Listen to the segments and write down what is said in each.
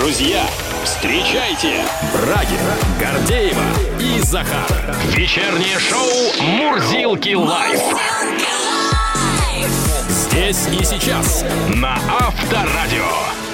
Друзья, встречайте Брагина, Гордеева и Захар. Вечернее шоу «Мурзилки лайф». Здесь и сейчас на Авторадио.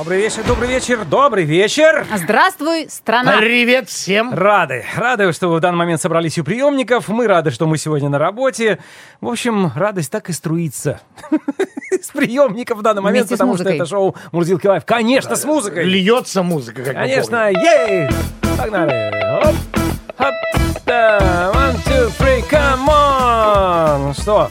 Добрый вечер, добрый вечер, добрый вечер. Здравствуй, страна. Привет всем. Рады, рады, что вы в данный момент собрались у приемников. Мы рады, что мы сегодня на работе. В общем, радость так и струится с приемников в данный момент, Вместе с потому что это шоу Мурзилки Live. Конечно, с музыкой. Льется музыка, как Конечно, yeah! Погнали! Оп, хоп, да, one, two, three, come on! Что?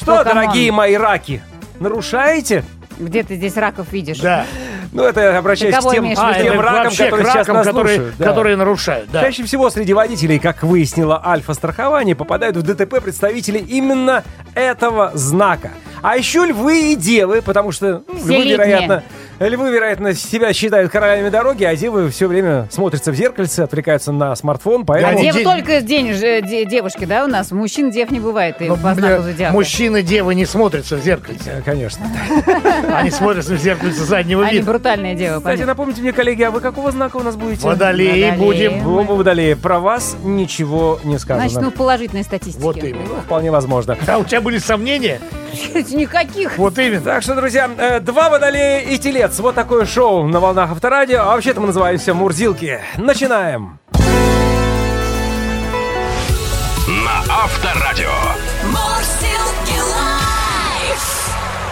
Что, дорогие мои раки? Нарушаете? Где ты здесь раков видишь? Да. Ну, это я обращаюсь Ты к тем, виду? тем ракам, которые сейчас ракам, нас которые, слушают. да. которые нарушают. Да. Чаще всего среди водителей, как выяснила Альфа-страхование, попадают в ДТП представители именно этого знака. А еще львы и девы, потому что ну, львы, вероятно, львы, вероятно, себя считают королями дороги, а девы все время смотрятся в зеркальце, отвлекаются на смартфон, А поэтому... Они девы де- только день, же- де- девушки, да, у нас? Мужчин дев не бывает и Но, по знаку зодиака. мужчины, девы не смотрятся в зеркальце. Э, Конечно. Они смотрятся в зеркальце заднего Они вида. брутальные девы, Кстати, напомните мне, коллеги, а вы какого знака у нас будете? Водолеи будем. Оба водолеи. Про вас ничего не сказано. Значит, ну, положительной статистики. Вот Ну, именно. вполне возможно. А у тебя были сомнения? Никаких. Вот именно. Так что, друзья, э, два водолея и телец. Вот такое шоу на волнах Авторадио. А вообще-то мы называемся Мурзилки. Начинаем. На Авторадио.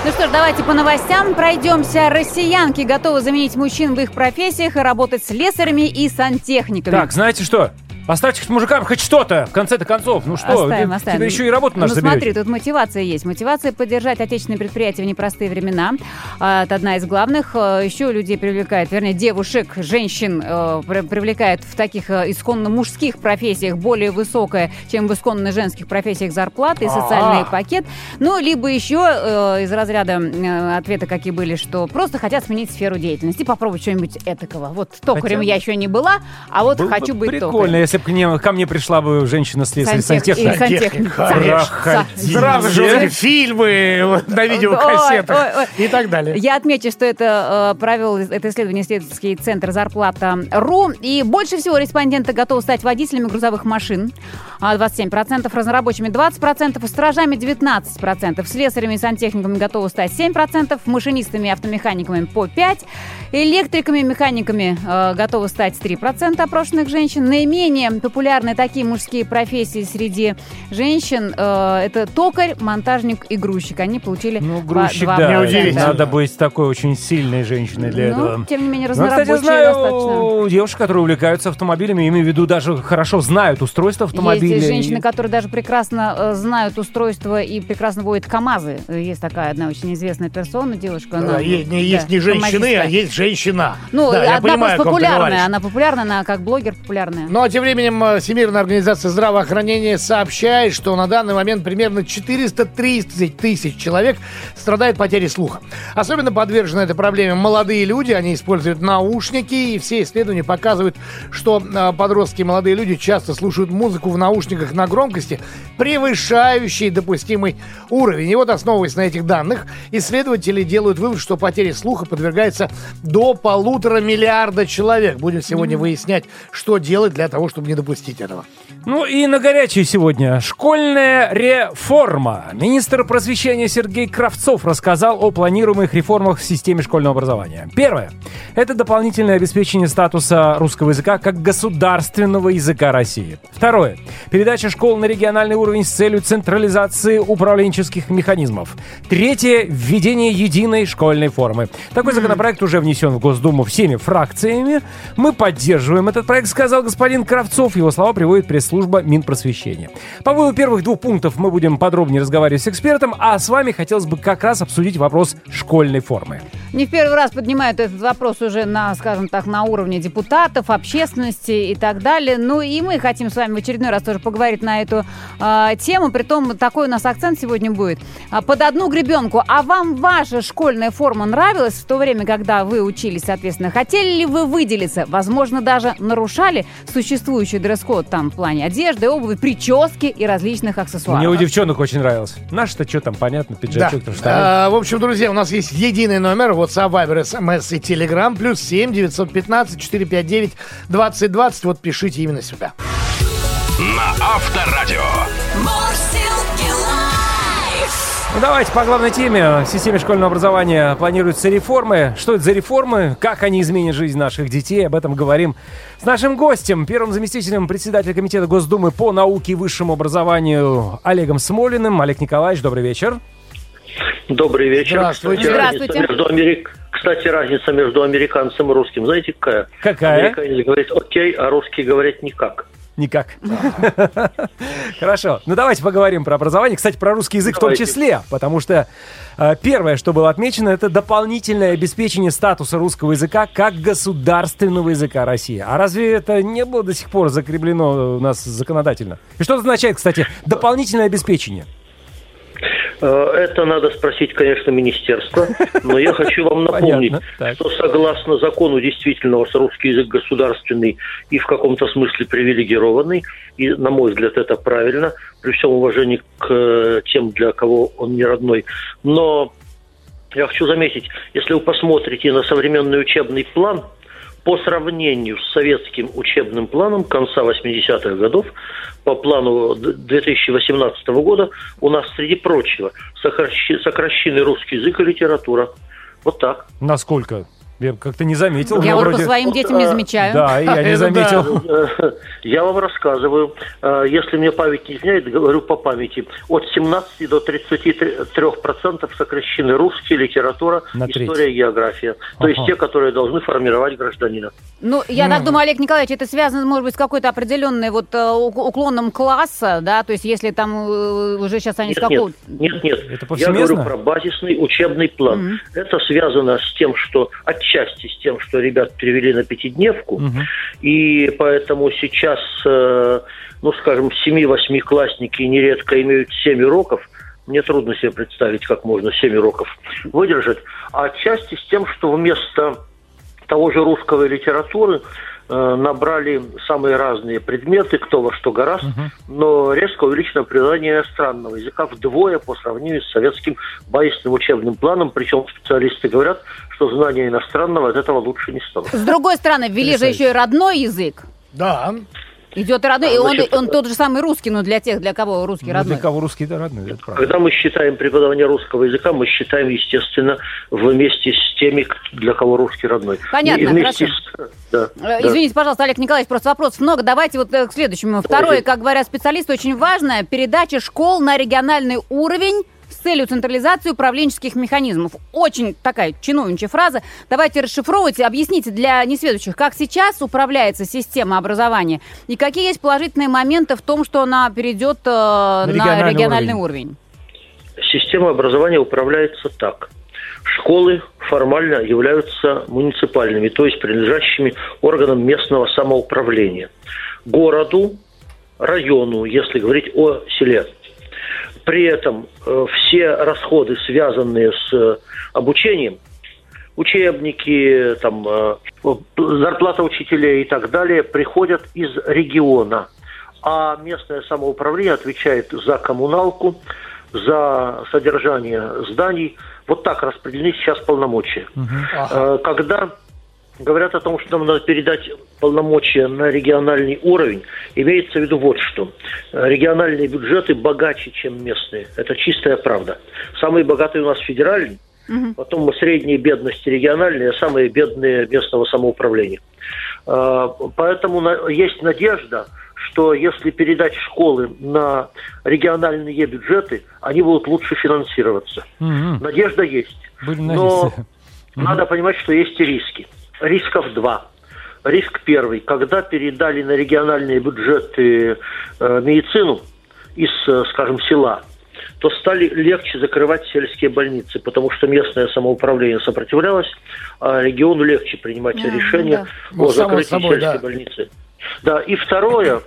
Ну что ж, давайте по новостям пройдемся. Россиянки готовы заменить мужчин в их профессиях и работать слесарями и сантехниками. Так, знаете что? Оставьте хоть мужикам хоть что-то, в конце-то концов. Ну что, Оставим, ты- оставим. теперь еще и работу нашу Ну заберете. смотри, тут мотивация есть. Мотивация поддержать отечественные предприятия в непростые времена. А, Это одна из главных. А, Еще людей привлекает, вернее, девушек, женщин при- привлекает в таких исконно мужских профессиях более высокая, чем в исконно женских профессиях зарплата и социальный А. пакет. Ну, либо еще э, из разряда э, ответа, какие были, что просто хотят сменить сферу деятельности, попробовать что-нибудь этакого. Вот токарем Хотя я еще не была, а вот бы хочу быть прикольно, токарем. Если бы к ко мне пришла бы женщина-слесарь Сантех- сантехник. сантехник. Конечно. Проходи. Сразу же вот эти фильмы на видеокассетах Ой, ой, ой. и так далее. Я отмечу, что это э, провел это исследование исследовательский центр зарплата РУ. И больше всего респонденты готовы стать водителями грузовых машин. а, 27%, разнорабочими 20%, стражами 19%, слесарями и сантехниками готовы стать 7%, машинистами и автомеханиками по 5%, электриками и механиками э, готовы стать 3% опрошенных женщин. Наименее популярны такие мужские профессии среди женщин э, это токарь, монтажник и грузчик. Они получили Ну, грузчик, 2%. да. Неудивительно. Надо быть такой очень сильной женщиной для Ну, этого. тем не менее, Ну, кстати, разнорабочие знаю достаточно. девушек, которые увлекаются автомобилями, имею в виду даже хорошо знают устройство автомобиля. Есть женщины, которые даже прекрасно э, знают устройство и прекрасно водят КАМАЗы. Э, Есть такая одна очень известная персона, девушка. Да, она, есть, не, да, есть не женщины, КАМАЗистка. а есть женщина. Ну, да, я одна понимаю, о просто ком ты популярная. говоришь. Она популярная, она как блогер популярная. Ну а тем временем э, Всемирная организация здравоохранения сообщает, что на данный момент примерно 430 тысяч человек страдают потерей слуха. Особенно подвержены этой проблеме молодые люди, они используют наушники, и все исследования показывают, что э, подростки и молодые люди часто слушают музыку в наушниках на громкости, превышающей допустимый уровень. И вот основываясь на этих данных, исследователи делают вывод, что потере слуха подвергается до полутора миллиарда человек. Будем сегодня выяснять, что делать для того, чтобы не допустить этого. Ну и на горячее сегодня. Школьная реформа. Министр просвещения Сергей Кравцов рассказал о планируемых реформах в системе школьного образования. Первое. Это дополнительное обеспечение статуса русского языка как государственного языка России. Второе. Передача школ на региональный уровень с целью централизации управленческих механизмов. Третье. Введение единой школьной формы. Такой законопроект уже внесен в Госдуму всеми фракциями. Мы поддерживаем этот проект, сказал господин Кравцов. Его слова приводит пресс-служба Минпросвещения. По поводу первых двух пунктов мы будем подробнее разговаривать с экспертом, а с вами хотелось бы как раз обсудить вопрос школьной формы. Не в первый раз поднимают этот вопрос уже на, скажем так, на уровне депутатов, общественности и так далее. Ну и мы хотим с вами в очередной раз тоже поговорить на эту э, тему. Притом такой у нас акцент сегодня будет. А, Под одну гребенку. А вам ваша школьная форма нравилась в то время, когда вы учились, соответственно? Хотели ли вы выделиться? Возможно, даже нарушали существующий дресс-код там в плане одежды, обуви, прически и различных аксессуаров? Мне у девчонок очень нравилось. Наш-то что там, понятно, Да. пиджачок, там штаны. А, в общем, друзья, у нас есть единый номер WhatsApp, Viber, SMS и Telegram. Плюс 7 915 459 2020. Вот пишите именно сюда. На Авторадио. Ну, давайте по главной теме. В системе школьного образования планируются реформы. Что это за реформы? Как они изменят жизнь наших детей? Об этом говорим с нашим гостем, первым заместителем председателя Комитета Госдумы по науке и высшему образованию Олегом Смолиным. Олег Николаевич, добрый вечер. Добрый вечер. Здравствуйте. Кстати, Здравствуйте. разница Между Америк... Кстати, разница между американцем и русским, знаете какая? Какая? Американец говорит окей, а русский говорит никак. Никак. Хорошо. Ну давайте поговорим про образование. Кстати, про русский язык в том числе, потому что э, первое, что было отмечено, это дополнительное обеспечение статуса русского языка как государственного языка России. А разве это не было до сих пор закреплено у нас законодательно? И что это означает, кстати, дополнительное обеспечение? Э, Это надо спросить, конечно, министерство, но я хочу вам напомнить, Понятно. Что согласно закону действительно у вас русский язык государственный и в каком-то смысле привилегированный, и, на мой взгляд, это правильно, при всем уважении к э, тем, для кого он не родной. Но я хочу заметить, если вы посмотрите на современный учебный план, по сравнению с советским учебным планом конца 80-х годов, по плану д- 2018 года, у нас, среди прочего, сокращены русский язык и литература. Вот так. Насколько? Я как-то не заметил. Я вот по вроде- своим детям не а, замечаю. Да, я не заметил. Э, Я вам рассказываю, Э, если мне память не изменяет, говорю по памяти, от 17 до 33% сокращены русский, литература, история и география. То есть те, которые должны формировать гражданина. Ну, я так думаю, Олег Николаевич, это связано, может быть, с какой-то определенной вот э, ук- уклоном класса, да, то есть если там уже сейчас они с Нет, какого... нет, нет, Я говорю про базисный учебный план. Это связано с тем, что отчасти с тем, что ребят перевели на пятидневку, Мгм. и поэтому сейчас, э, ну, скажем, семи-восьмиклассники нередко имеют семь уроков. Мне трудно себе представить, как можно семь уроков выдержать. А отчасти с тем, что вместо того же русского литературы набрали самые разные предметы, кто во что гораст, но резко увеличено преподавание иностранного языка вдвое по сравнению с советским базисным учебным планом. Причем специалисты говорят, что знание иностранного от этого лучше не стало. С другой стороны, ввели же еще и родной язык. Да. Идет родной, А, и он, значит, он тот же самый русский, но для тех, для кого русский Ну, родной. для кого русский да, родной, это правда. Когда мы считаем преподавание русского языка, мы считаем, естественно, вместе с теми, для кого русский родной. Понятно, И вместе хорошо. с- да, Э, да. Извините, пожалуйста, Олег Николаевич, просто вопросов много. Давайте вот э, к следующему. Второе, как говорят специалисты, очень важное, передача школ на региональный уровень с целью централизации управленческих механизмов. Очень такая чиновничья фраза. Давайте расшифровывайте, объясните для несведущих, как сейчас управляется система образования и какие есть положительные моменты в том, что она перейдет э, на региональный региональный, уровень. уровень. Система образования управляется так. Школы формально являются муниципальными, то есть принадлежащими органам местного самоуправления. Городу, району, если говорить о селе. При этом э, все расходы, связанные с э, обучением, учебники, там, э, зарплата учителей и так далее, приходят из региона. А местное самоуправление отвечает за коммуналку, за содержание зданий. Вот так распределены сейчас полномочия. Э, Когда говорят о том, что нам надо передать полномочия на региональный уровень, имеется в виду вот что. Региональные бюджеты богаче, чем местные. Это чистая правда. Самые богатые у нас федеральные, потом средние бедности региональные, а самые бедные местного самоуправления. Э, Поэтому на- есть надежда, что если передать школы на региональные бюджеты, они будут лучше финансироваться. Мгм. Надежда есть. Будем Но надеяться. надо понимать, что есть и риски. Рисков два. Риск первый. Когда передали на региональные бюджеты э, медицину из, э, скажем, села, то стали легче закрывать сельские больницы, потому что местное самоуправление сопротивлялось, а региону легче принимать Да, решения ну о да. Ну, закрытии собой, сельской да. больницы. Да, и второе,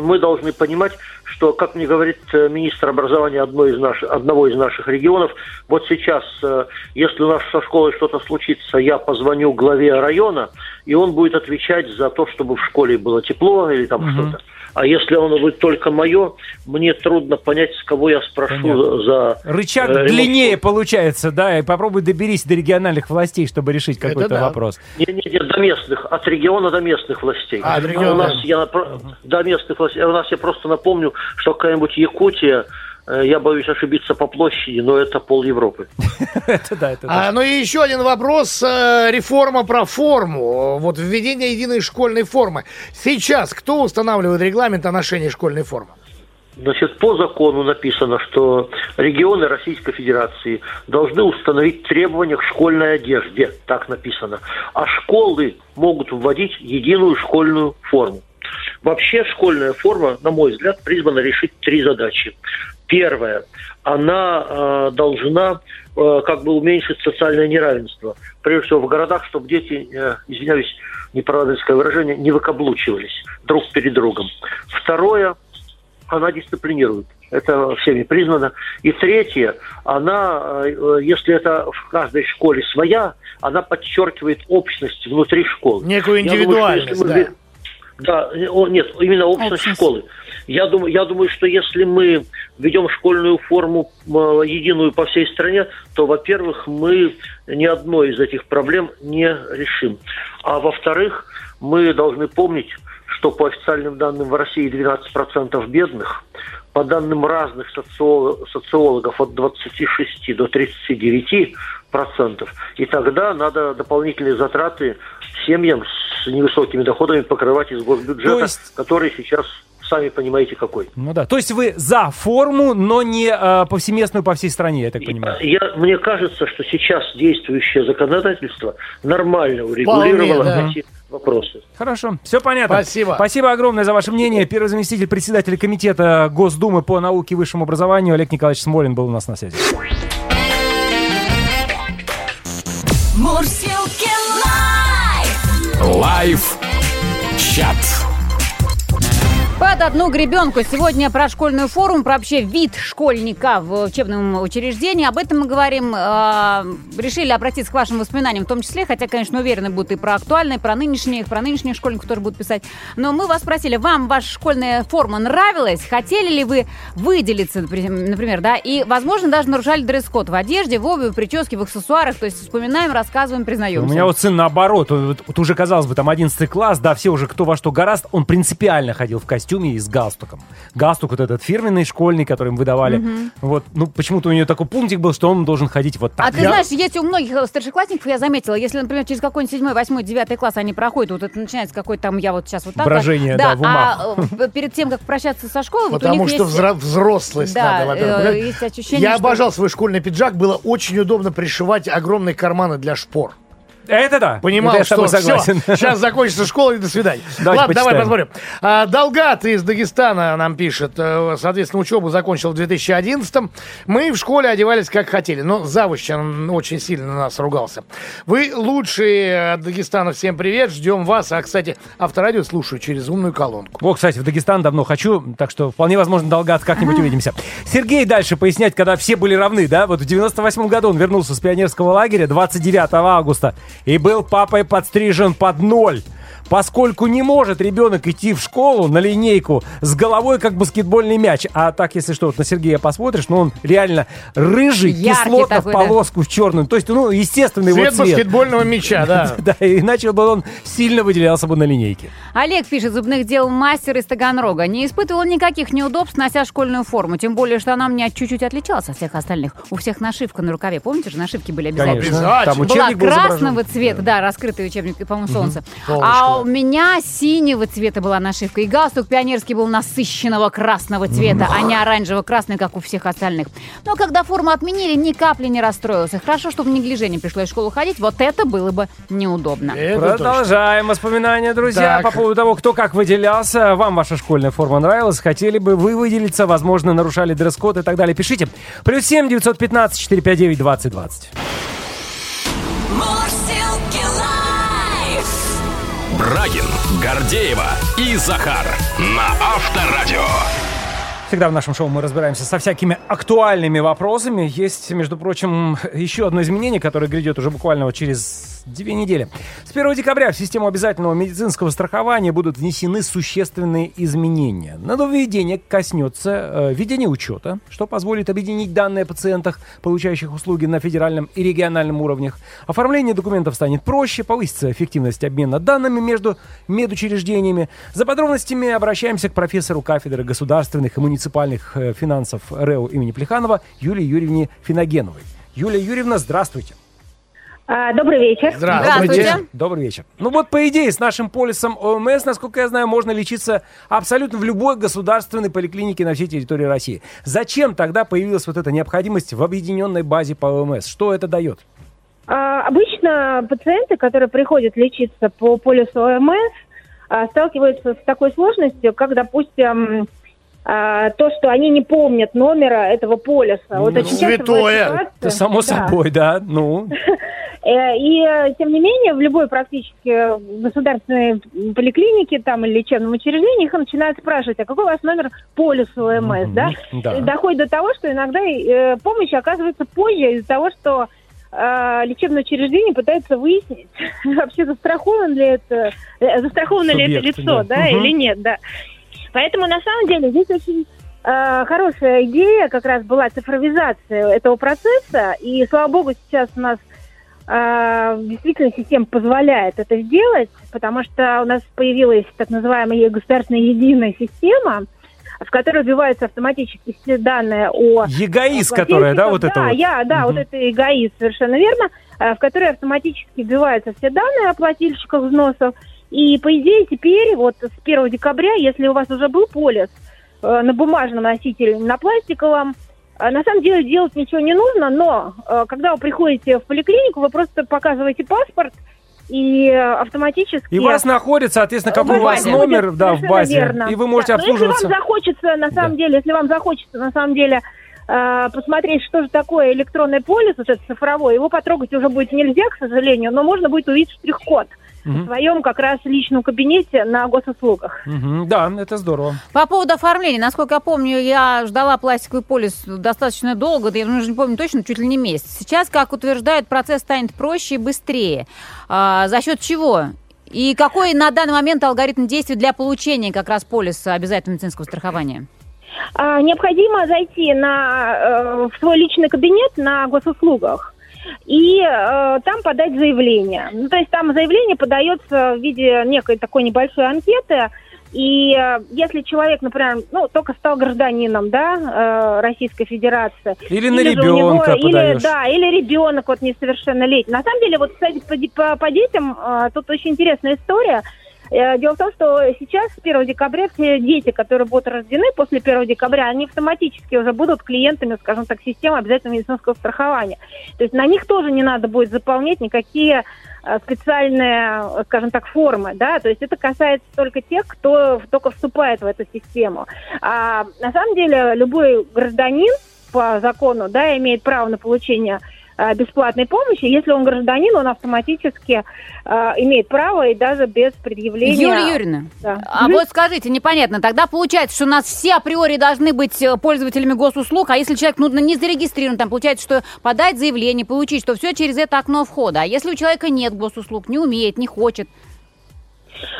мы должны понимать, что, как мне говорит э, министр образования одной из наших, одного из наших регионов, вот сейчас, э, если у нас со школой что-то случится, я позвоню главе района, и он будет отвечать за то, чтобы в школе было тепло или там что-то. А если оно будет только мое, мне трудно понять, с кого я спрошу Понятно. за... Рычаг э, ремонт. длиннее получается, да, и попробуй доберись до региональных властей, чтобы решить какой-то да. вопрос. Не, не, не, до местных, от региона до местных властей. А, от региона, у нас, я, до местных властей. У нас я просто напомню, что какая-нибудь Якутия, я боюсь ошибиться по площади, но это пол Европы. Это да, это А, да. ну и еще один вопрос. э, Реформа про форму. Вот введение единой школьной формы. Сейчас кто устанавливает регламент о ношении школьной формы? Значит, по закону написано, что регионы Российской Федерации должны установить требования к школьной одежде, так написано. А школы могут вводить единую школьную форму. Вообще школьная форма, на мой взгляд, призвана решить три задачи. Первое, она э, должна э, как бы уменьшить социальное неравенство. Прежде всего в городах, чтобы дети, э, извиняюсь, неправильное выражение, не выкаблучивались друг перед другом. Второе, она дисциплинирует. Это всеми признано. И третье, она, э, если это в каждой школе своя, она подчеркивает общность внутри школы. Некую Я думаю, что индивидуальность, если мы да. Да, о, нет, именно общность, Общность. школы. Я думаю, я думаю, что если мы введем школьную форму единую по всей стране, то, во-первых, мы ни одной из этих проблем не решим. А во-вторых, мы должны помнить, что по официальным данным в России 12% бедных, по данным разных социо- социологов от 26 до 39 процентов. И тогда надо дополнительные затраты семьям с невысокими доходами покрывать из госбюджета, есть- который сейчас, сами понимаете, какой. Ну да. То есть вы за форму, но не э, повсеместную по всей стране, я так понимаю. Я, мне кажется, что сейчас действующее законодательство нормально урегулировало да. эти вопросы. Хорошо, все понятно. Спасибо. Спасибо огромное за ваше мнение. Первый заместитель председателя комитета Госдумы по науке и высшему образованию Олег Николаевич Смолин был у нас на связи. Мурсилки лайф! Чат. Под одну гребенку. Сегодня про школьную форму, про вообще вид школьника в учебном учреждении. Об этом мы говорим. Э, решили обратиться к вашим воспоминаниям в том числе, хотя, конечно, уверены будут и про актуальные, про нынешних, про нынешних школьников тоже будут писать. Но мы вас спросили, вам ваша школьная форма нравилась? Хотели ли вы выделиться, например, да? И, возможно, даже нарушали дресс-код в одежде, в обуви, в прическе, в аксессуарах. То есть вспоминаем, рассказываем, У признаемся. меня вот сын наоборот. Вот, вот уже, казалось бы, там 11 класс, да, все уже кто во что гораст. Он принципиально ходил в костюме и с галстуком. Галстук вот этот фирменный, школьный, который им выдавали. Вот, ну, почему-то у нее такой пунктик был, что он должен ходить вот так. А ты знаешь, есть у многих старшеклассников, я заметила, если, например, через какой-нибудь седьмой, восьмой, девятый класс они проходят, вот это начинается какой-то там, я вот сейчас вот так. Брожение, да, в а э, перед тем, как прощаться со школой, вот у Потому них что есть... взро- взрослость Да, надо, во-первых. э, есть ощущение, Я что- обожал свой школьный пиджак. Было очень удобно пришивать огромные карманы для шпор. Это да. Понимал, Это я с что тобой согласен. все, сейчас закончится школа и до свидания. Давайте Ладно, давай почитаем. посмотрим. А, Долгат из Дагестана нам пишет. э, Соответственно, учебу закончил в 2011-м. Мы в школе одевались как хотели, но завуч он очень сильно на нас ругался. Вы лучшие от Дагестана. Всем привет, ждем вас. А, кстати, авторадио слушаю через умную колонку. О, кстати, в Дагестан давно хочу, так что вполне возможно, Долгат, как-нибудь увидимся. Сергей дальше пояснять, когда все были равны, да? Вот в 98 году он вернулся с пионерского лагеря 29 августа и был папой подстрижен под ноль. Поскольку не может ребенок идти в школу на линейку с головой, как баскетбольный мяч. А так, если что, вот на Сергея посмотришь, ну он реально рыжий, Яркий кислотно такой, в да. полоску в черную. То есть, ну, естественный его Цвет цвет. баскетбольного мяча, да. Да, иначе бы он сильно выделялся бы на линейке. Олег пишет, зубных дел мастер из Таганрога. Не испытывал никаких неудобств, нося школьную форму. Тем более, что она у меня чуть-чуть отличалась от всех остальных. У всех нашивка на рукаве. Помните же, нашивки были обязательно? Конечно. Там Была учебник был изображен. красного цвета, да, раскрытый учебник, и, по-моему, солнце. Солнышко, А у меня синего цвета была нашивка. И галстук пионерский был насыщенного красного цвета, а не оранжево-красный, как у всех остальных. Но когда форму отменили, ни капли не расстроился. Хорошо, чтобы в неглиже не пришлось в школу ходить. Вот это было бы неудобно. Это точно. Продолжаем воспоминания, друзья, Так. по поводу того, кто как выделялся. Вам ваша школьная форма нравилась? Хотели бы вы выделиться? Возможно, нарушали дресс-код и так далее. Пишите. Плюс семь девятьсот пятнадцать четыре пять девять двадцать двадцать. Брагин, Гордеева и Захар на Авторадио. Всегда в нашем шоу мы разбираемся со всякими актуальными вопросами. Есть, между прочим, еще одно изменение, которое грядет уже буквально вот через две недели. С 1 декабря в систему обязательного медицинского страхования будут внесены существенные изменения. Нововведение коснется э, ведения учета, что позволит объединить данные о пациентах, получающих услуги на федеральном и региональном уровнях. Оформление документов станет проще, повысится эффективность обмена данными между медучреждениями. За подробностями обращаемся к профессору кафедры государственных и муниципальных э, финансов РЭУ имени Плеханова Юлии Юрьевне Финогеновой. Юлия Юрьевна, здравствуйте. А, Добрый вечер. Здравствуйте. Добрый вечер. Ну вот, по идее, с нашим полисом ОМС, насколько я знаю, можно лечиться абсолютно в любой государственной поликлинике на всей территории России. Зачем тогда появилась вот эта необходимость в объединенной базе по ОМС? Что это дает? А, Обычно пациенты, которые приходят лечиться по полису ОМС, а, сталкиваются с такой сложностью, как, допустим, а, то, что они не помнят номера этого полиса. Вот Ну, очень святое. ситуация- Это само Да. собой, да. Ну, Э, И, э, тем не менее, в любой практически государственной поликлинике там, или лечебном учреждении их начинают спрашивать, а какой у вас номер полиса ОМС, да? да. И Доходит до того, что иногда э, помощь оказывается позже из-за того, что э, лечебное учреждение пытается выяснить, вообще застрахован ли это, э, застраховано ли это Субъект, лицо, да. да, Мгм. или нет, да. Поэтому на самом деле здесь очень э, хорошая идея как раз была цифровизация этого процесса, и слава богу сейчас у нас э, действительно система позволяет это сделать, потому что у нас появилась так называемая государственная единая система, в которой вбиваются автоматически все данные о ЕГАИС, плательщиков. которая, да, вот это да, вот? я, да, Мгм. вот это эгоист, совершенно верно, э, в которой автоматически вбиваются все данные о плательщиках взносов. И, по идее, теперь, вот с 1 декабря, если у вас уже был полис э, на бумажном носителе, на пластиковом, э, на самом деле делать ничего не нужно, но э, когда вы приходите в поликлинику, вы просто показываете паспорт, и автоматически... И вас находит, соответственно, какой у вас номер, да, в базе. верно. И вы можете Да. Но обслуживаться. Если вам захочется, на самом Да. деле, если вам захочется, на самом деле, э, посмотреть, что же такое электронный полис, вот этот цифровой, его потрогать уже будет нельзя, к сожалению, но можно будет увидеть штрих-код в Мгм. своем как раз личном кабинете на госуслугах. Мгм, Да, это здорово. По поводу оформления, насколько я помню, я ждала пластиковый полис достаточно долго, да я уже не помню точно, чуть ли не месяц. Сейчас, как утверждают, процесс станет проще и быстрее. А, за счет чего? И какой на данный момент алгоритм действий для получения как раз полиса обязательного медицинского страхования? А, необходимо зайти на, э, в свой личный кабинет на госуслугах и э, там подать заявление. Ну, то есть там заявление подается в виде некой такой небольшой анкеты, и э, если человек, например, ну, только стал гражданином, да, э, Российской Федерации. Или на же у него- ребенка или. Да, или ребенок вот несовершеннолетний. На самом деле, вот, кстати, по, по- по детям э, тут очень интересная история. Э, Дело в том, что сейчас, с 1 декабря, все дети, которые будут рождены после 1 декабря, они автоматически уже будут клиентами, скажем так, системы обязательного медицинского страхования. То есть на них тоже не надо будет заполнять никакие э, специальные, э, скажем так, формы, да, то есть это касается только тех, кто только вступает в эту систему. А на самом деле любой гражданин по закону, да, имеет право на получение бесплатной помощи. Если он гражданин, он автоматически э, имеет право и даже без предъявления... Юлия Юрьевна, Да. а Мгм. вот скажите, непонятно, тогда получается, что у нас все априори должны быть э, пользователями госуслуг, а если человек ну, не зарегистрирован, там получается, что подать заявление, получить, что все через это окно входа. А если у человека нет госуслуг, не умеет, не хочет,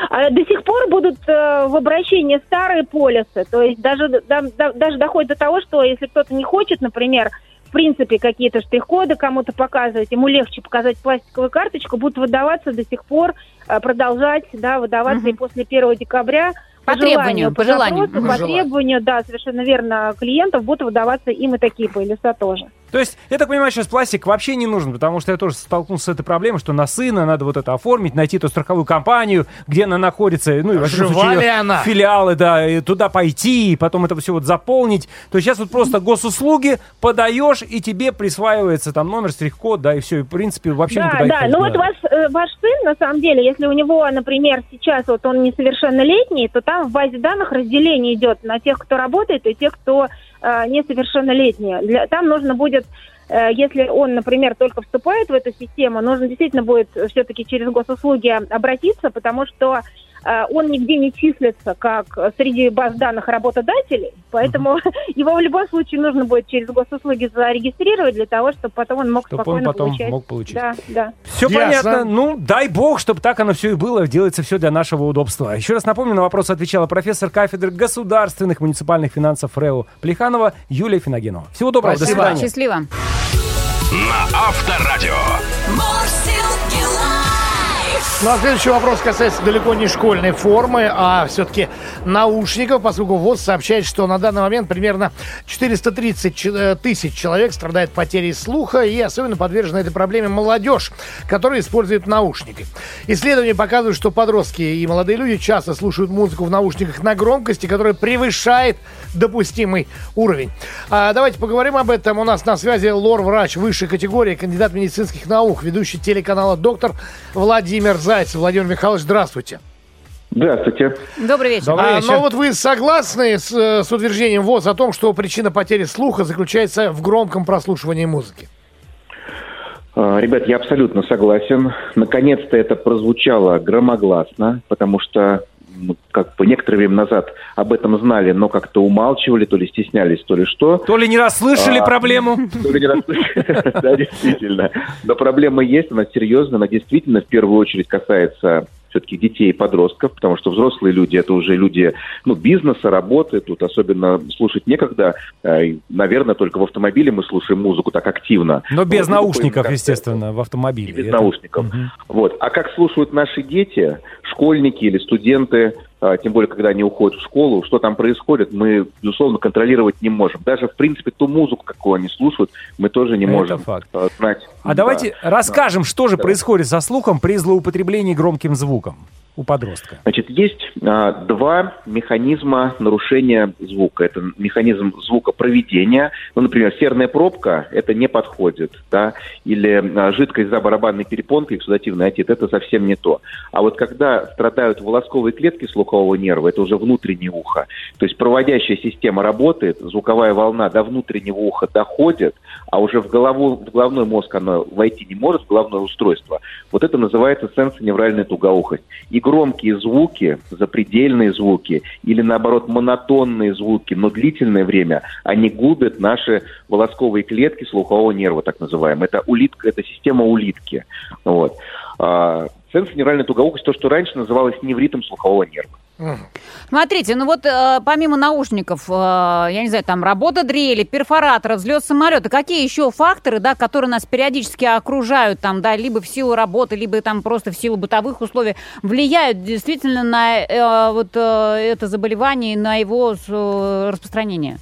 А До сих пор будут э, в обращении старые полисы. То есть даже, да- да- даже доходит до того, что если кто-то не хочет, например, в принципе, какие-то штрих-коды кому-то показывать, ему легче показать пластиковую карточку, будут выдаваться до сих пор, э, продолжать, да, выдаваться Мгм. и после 1 декабря. По требованию, по желанию. запросу. По Желанию. требованию, да, совершенно верно, клиентов будут выдаваться им и такие полиса тоже. То есть, я так понимаю, сейчас пластик вообще не нужен, потому что я тоже столкнулся с этой проблемой, что на сына надо вот это оформить, найти ту страховую компанию, где она находится, ну и Жива ли она? филиалы, да, и туда пойти, и потом это все вот заполнить. То есть сейчас вот просто госуслуги подаешь, и тебе присваивается там номер, штрих-код, да, и все, и в принципе вообще Да, никуда не да. ходить Ну вот ваш, э, ваш сын, на самом деле, если у него, например, сейчас вот он несовершеннолетний, то там в базе данных разделение идет на тех, кто работает, и тех, кто э, несовершеннолетний. Для, там нужно будет, э, если он, например, только вступает в эту систему, нужно действительно будет все-таки через госуслуги обратиться, потому что он нигде не числится как э, среди баз данных работодателей, поэтому его в любом случае нужно будет через госуслуги зарегистрировать для того, чтобы потом он мог Чтоб он спокойно потом получать. мог получить. Да, да. Все Ясно. понятно. Ну, дай бог, чтобы так оно все и было. Делается все для нашего удобства. Еще раз напомню, на вопрос отвечала профессор кафедры государственных муниципальных финансов РЭУ Плеханова Юлия Финогенова. Всего доброго, Спасибо. до свидания. Счастливо. На Авторадио. Ну а следующий вопрос касается далеко не школьной формы, а все-таки наушников, поскольку ВОЗ сообщает, что на данный момент примерно 430 ч- э, тысяч человек страдает потерей слуха, и особенно подвержена этой проблеме молодежь, которая использует наушники. Исследования показывают, что подростки и молодые люди часто слушают музыку в наушниках на громкости, которая превышает допустимый уровень. А, давайте поговорим об этом. У нас на связи лор-врач высшей категории, кандидат медицинских наук, ведущий телеканала доктор Владимир Зайцев. Владимир Михайлович, здравствуйте. Здравствуйте. Добрый вечер. Добрый А, вечер. но вот вы согласны с, э, с утверждением ВОЗ о том, что причина потери слуха заключается в громком прослушивании музыки? А, Ребят, я абсолютно согласен. Наконец-то это прозвучало громогласно, потому что ну, как бы некоторое время назад об этом знали, но как-то умалчивали, то ли стеснялись, то ли что. То ли не расслышали А. проблему. То ли не расслышали. Да, действительно. Но проблема есть, она серьезная, она действительно в первую очередь касается все-таки детей и подростков, потому что взрослые люди это уже люди ну, бизнеса, работы, тут особенно слушать некогда. Э, Наверное, только в автомобиле мы слушаем музыку так активно. Но без Вот, наушников, концерты. естественно, в автомобиле. И без Это- наушников. Мгм. Вот. А как слушают наши дети, школьники или студенты, тем более, когда они уходят в школу, что там происходит, мы, безусловно, контролировать не можем. Даже, в принципе, ту музыку, какую они слушают, мы тоже не Это можем факт. а, знать. А Да. давайте расскажем, что же Давай. происходит со слухом при злоупотреблении громким звуком у подростка. Значит, есть а, два механизма нарушения звука. Это механизм звукопроведения. Ну, например, серная пробка, это не подходит, да, или а, жидкость за барабанной перепонкой, эксудативный отит, это совсем не то. А вот когда страдают волосковые клетки слухового нерва, это уже внутреннее ухо, то есть проводящая система работает, звуковая волна до внутреннего уха доходит, а уже в, голову, в головной мозг она войти не может, в головное устройство. Вот это называется сенсоневральная тугоухость. И громкие звуки, запредельные звуки, или наоборот монотонные звуки, но длительное время, они губят наши волосковые клетки слухового нерва, так называемые. Это улитка, это система улитки. Вот. А, сенсоневральная тугоухость, то, что раньше называлось невритом слухового нерва. Смотрите, ну вот э, помимо наушников, э, я не знаю, там работа дрели, перфоратора, взлет самолета, какие еще факторы, да, которые нас периодически окружают, там, да, либо в силу работы, либо там просто в силу бытовых условий, влияют действительно на э, вот э, это заболевание, и на его э, распространение?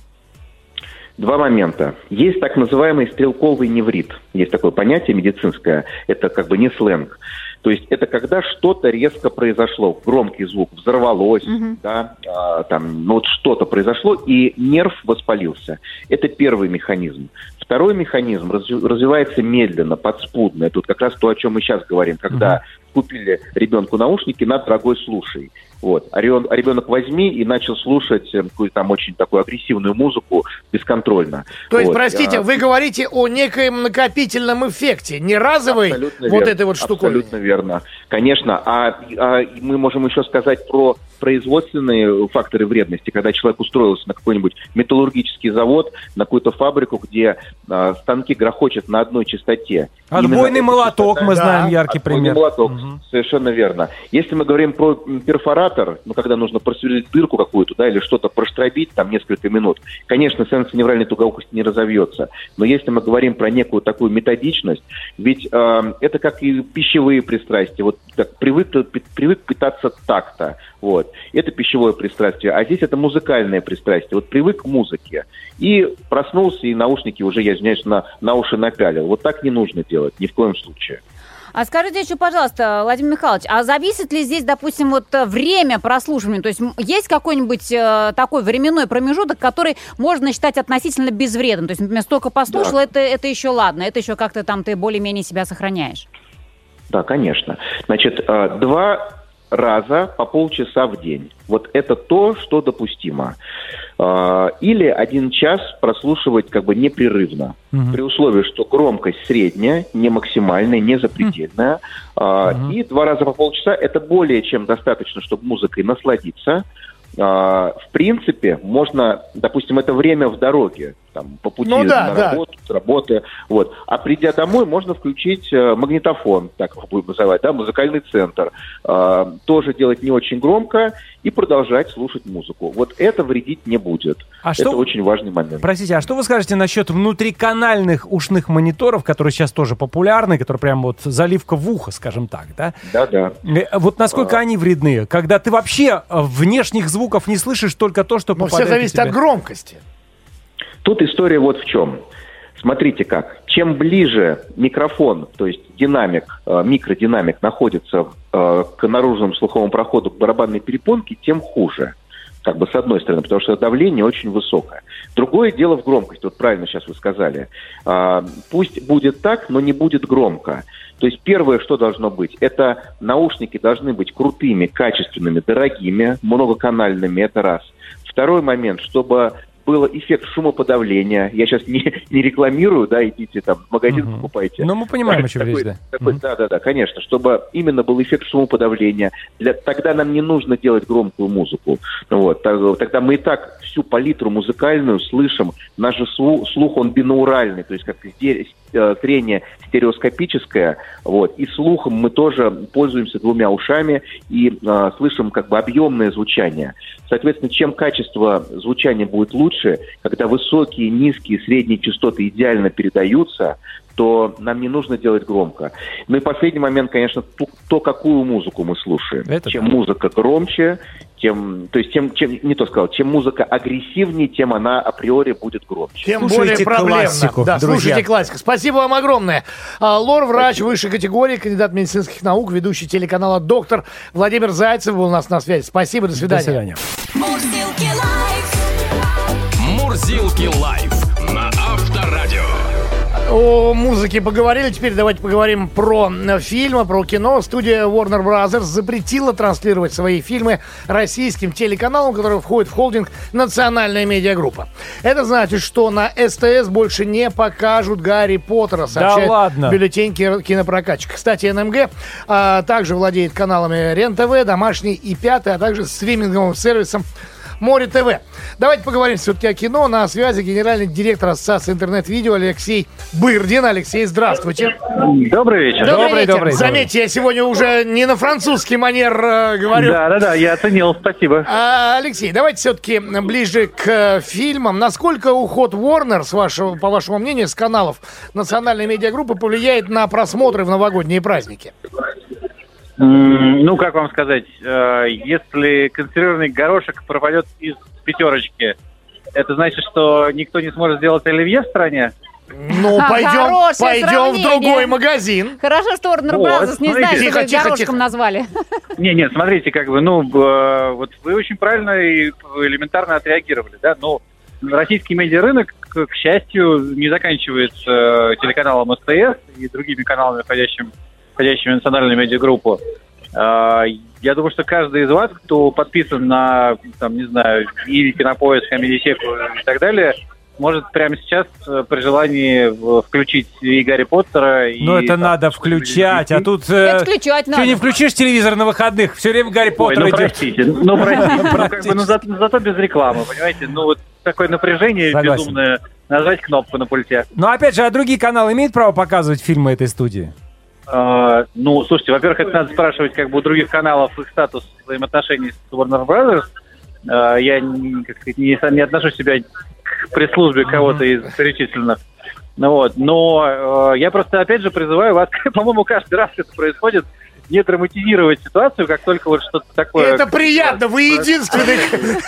Два момента. Есть так называемый стрелковый неврит. Есть такое понятие медицинское. Это как бы не сленг. То есть это когда что-то резко произошло, громкий звук взорвалось, да, а, там, ну вот что-то произошло, и нерв воспалился. Это первый механизм. Второй механизм разви- развивается медленно, подспудно. Это вот как раз то, о чем мы сейчас говорим, когда купили ребенку наушники, на дорогой слушай. Вот. А а ребенок возьми и начал слушать э, какую-то там очень такую агрессивную музыку бесконтрольно. То есть, Вот. простите, А, вы говорите о некоем накопительном эффекте, не разовой Абсолютно вот верно. этой вот штуковине. Абсолютно верно. Конечно. А, а мы можем еще сказать про производственные факторы вредности, когда человек устроился на какой-нибудь металлургический завод, на какую-то фабрику, где а, станки грохочут на одной частоте. Отбойный Именно молоток, частота- мы Да, знаем яркий Отбойный пример. молоток, Мгм. совершенно верно. Если мы говорим про м, перфоратор, ну, когда нужно просверлить дырку какую-то, да, или что-то проштробить, там, несколько минут, конечно, сенсоневральная тугоухость не разовьется. Но если мы говорим про некую такую методичность, ведь э, это как и пищевые пристрастия. Вот так, привык, привык питаться так-то, вот. Это пищевое пристрастие. А здесь это музыкальное пристрастие. Вот привык к музыке. И проснулся, и наушники уже, я извиняюсь, на, на уши напялил. Вот так не нужно делать, ни в коем случае. А скажите еще, пожалуйста, Владимир Михайлович, а зависит ли здесь, допустим, вот э, время прослушивания? То есть есть какой-нибудь э, такой временной промежуток, который можно считать относительно безвредным? То есть, например, столько послушал, это, это еще ладно, это еще как-то там ты более-менее себя сохраняешь. Да, конечно. Значит, э, два раза по полчаса в день. Вот это то, что допустимо. А, Или один час прослушивать как бы непрерывно. При условии, что громкость средняя, не максимальная, не запредельная. А, И два раза по полчаса это более чем достаточно, чтобы музыкой насладиться. А, В принципе, можно, допустим, это время в дороге, там, по пути Ну да, на да. работу, с работы, вот. А придя домой, можно включить э, магнитофон, так его будем называть, да, музыкальный центр. А, тоже делать не очень громко и продолжать слушать музыку. Вот это вредить не будет. А это что- очень важный момент. Простите, а что вы скажете насчет внутриканальных ушных мониторов, которые сейчас тоже популярны, которые прям вот заливка в ухо, скажем так, да? Да-да. Э, Вот насколько они вредны? Когда ты вообще э, внешних звуков не слышишь, только то, что Но все попадает в зависит от громкости. Тут история вот в чем. Смотрите как. Чем ближе микрофон, то есть динамик, э, микродинамик находится э, к наружному слуховому проходу, к барабанной перепонке, тем хуже. Как бы с одной стороны, потому что давление очень высокое. Другое дело в громкости. Вот правильно сейчас вы сказали. А, Пусть будет так, но не будет громко. То есть первое, что должно быть, это наушники должны быть крутыми, качественными, дорогими, многоканальными, это раз. Второй момент, чтобы был эффект шумоподавления. Я сейчас не, не рекламирую, да, идите там в магазин Мгм. покупайте. Ну, мы понимаем, Да, о чем такой- речь, да. такой- Мгм. да, да, да, конечно, чтобы именно был эффект шумоподавления. Для, тогда нам не нужно делать громкую музыку. Вот, так- тогда мы и так всю палитру музыкальную слышим. Наш же слу- слух, он бинауральный, то есть как сте- э, зрение стереоскопическое, вот, и слухом мы тоже пользуемся двумя ушами и э, слышим как бы объемное звучание. Соответственно, чем качество звучания будет лучше, когда высокие, низкие, средние частоты идеально передаются, то нам не нужно делать громко. Ну и последний момент, конечно, то, какую музыку мы слушаем. Это чем да. музыка громче, тем, то есть тем, чем, не то сказал, чем музыка агрессивнее, тем она априори будет громче. Тем Слушайте более проблемно. классику, да, друзья. слушайте классику. Спасибо вам огромное. А, Лор-врач высшей категории, кандидат медицинских наук, ведущий телеканала «Доктор» Владимир Зайцев был у нас на связи. Спасибо, до До свидания. свидания. Мурзилки лайф. Мурзилки лайф. О музыке поговорили, теперь давайте поговорим про э, фильмы, про кино. Студия Warner Bros. запретила транслировать свои фильмы российским телеканалам, которые входят в холдинг «Национальная медиагруппа». Это значит, что на СТС больше не покажут Гарри Поттера, сообщает ладно? бюллетень ки- кинопрокатчика. Кстати, НМГ а, также владеет каналами РЕН-ТВ, Домашний и Пятый, а также стриминговым сервисом Море ТВ. Давайте поговорим все-таки о кино. На связи генеральный директор Ассоциации интернет-видео Алексей Бырдин. Алексей, здравствуйте. Добрый вечер. Добрый, вечер. добрый. Заметьте, я сегодня уже не на французский манер э, говорю. Да, да, да, я оценил, спасибо. А, Алексей, давайте все-таки ближе к э, фильмам. Насколько уход Warner, с вашего, по вашему мнению, с каналов национальной медиагруппы повлияет на просмотры в новогодние праздники? Ну, как вам сказать, э, если консервированный горошек пропадет из пятерочки, это значит, что никто не сможет сделать оливье в стране? Ну, пойдем, пойдем в другой магазин. Хорошо, что Warner Вот, Bros. не смотрите. знает, что Тихо, горошком тихо. назвали. Не, нет, смотрите, как бы, ну, вот вы очень правильно и элементарно отреагировали, да, но российский медиарынок, к, к счастью, не заканчивается телеканалом СТС и другими каналами, входящими, входящими в национальную медиагруппу. Э, Я думаю, что каждый из вас, кто подписан на, там, не знаю, и Кинопоиск, Комедисеку и так далее, может прямо сейчас э, при желании включить и Гарри Поттера, и... Ну, это там, надо включать, а тут... э, включать надо. Что не включишь телевизор на выходных, все время Гарри Ой, Поттер ну идет. простите, ну простите, ну, как бы, ну, за- зато без рекламы, понимаете? Ну вот такое напряжение Согласен. безумное, нажать кнопку на пульте. Но опять же, а другие каналы имеют право показывать фильмы этой студии? А, ну, слушайте, во-первых, это надо спрашивать как бы у других каналов их статус взаимоотношений с Warner Brothers. А, я как сказать, не, не отношу себя к пресс-службе кого-то из перечисленных. Ну вот, но э, я просто опять же призываю вас, по-моему, каждый раз это происходит, не драматизировать ситуацию, как только вот что-то такое. Это приятно. Вы единственный,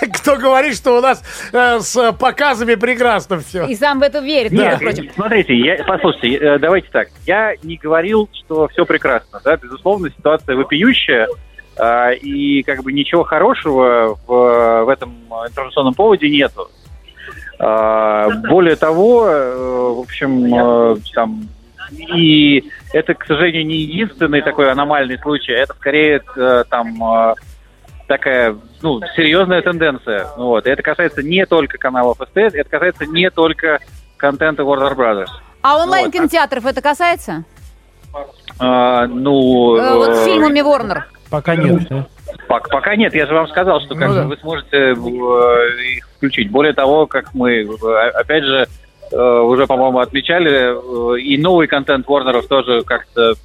кто говорит, что у нас э, с показами прекрасно все. И сам в это верит, Нет, между прочим. смотрите, я, послушайте, э, давайте так. Я не говорил, что все прекрасно, да, безусловно, ситуация вопиющая, а, и как бы ничего хорошего в, в этом информационном поводе нету. А, более того, э, в общем, там и это, к сожалению, не единственный такой аномальный случай, это скорее э, там э, такая, ну, серьезная тенденция. Вот. И это касается не только каналов СТС, это касается не только контента Warner Brothers. А онлайн-кинотеатров это касается? А, ну, Э, вот с фильмами Warner. Пока нет. да? Пок- Пока нет, я же вам сказал, что как Ну бы да. вы сможете э, их включить. Более того, как мы, опять же, уже, по-моему, отмечали, э, и новый контент Warner'ов тоже как-то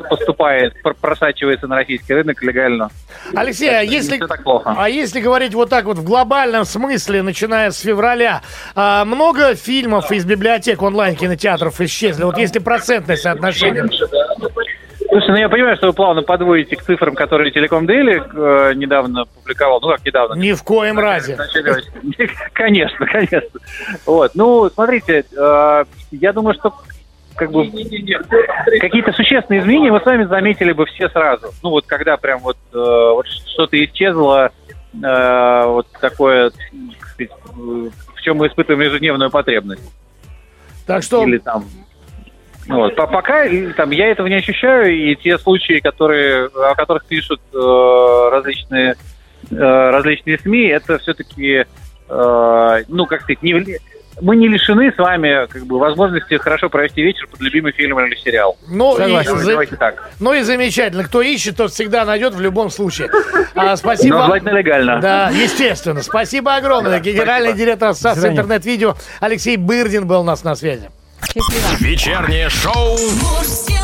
поступает, пр- просачивается на российский рынок легально. Алексей, а если, все так плохо. а если говорить вот так вот в глобальном смысле, начиная с февраля, а, много фильмов из библиотек онлайн-кинотеатров исчезли? Вот если процентное соотношение. Слушай, ну я понимаю, что вы плавно подводите к цифрам, которые Телеком Дейли э, недавно публиковал. Ну как недавно? Ни в коем разе. Конечно, конечно. Вот, ну, смотрите, э, я думаю, что как бы какие-то существенные изменения вы сами заметили бы все сразу. Ну вот когда прям вот, э, вот что-то исчезло, э, вот такое, так сказать, в чем мы испытываем ежедневную потребность. Так что Или там вот, по- пока и, там, я этого не ощущаю, и те случаи, которые, о которых пишут э, различные, э, различные СМИ, это все-таки, э, ну, как сказать, не, мы не лишены с вами как бы, возможности хорошо провести вечер под любимый фильм или сериал. Ну и, Согласен. за- Давайте так. ну и замечательно. Кто ищет, тот всегда найдет в любом случае. А, спасибо. Но желательно легально. Да, естественно. Спасибо огромное. Генеральный спасибо. директор САС интернет-видео Алексей Бырдин был у нас на связи. Счастливо. Вечернее шоу Мужские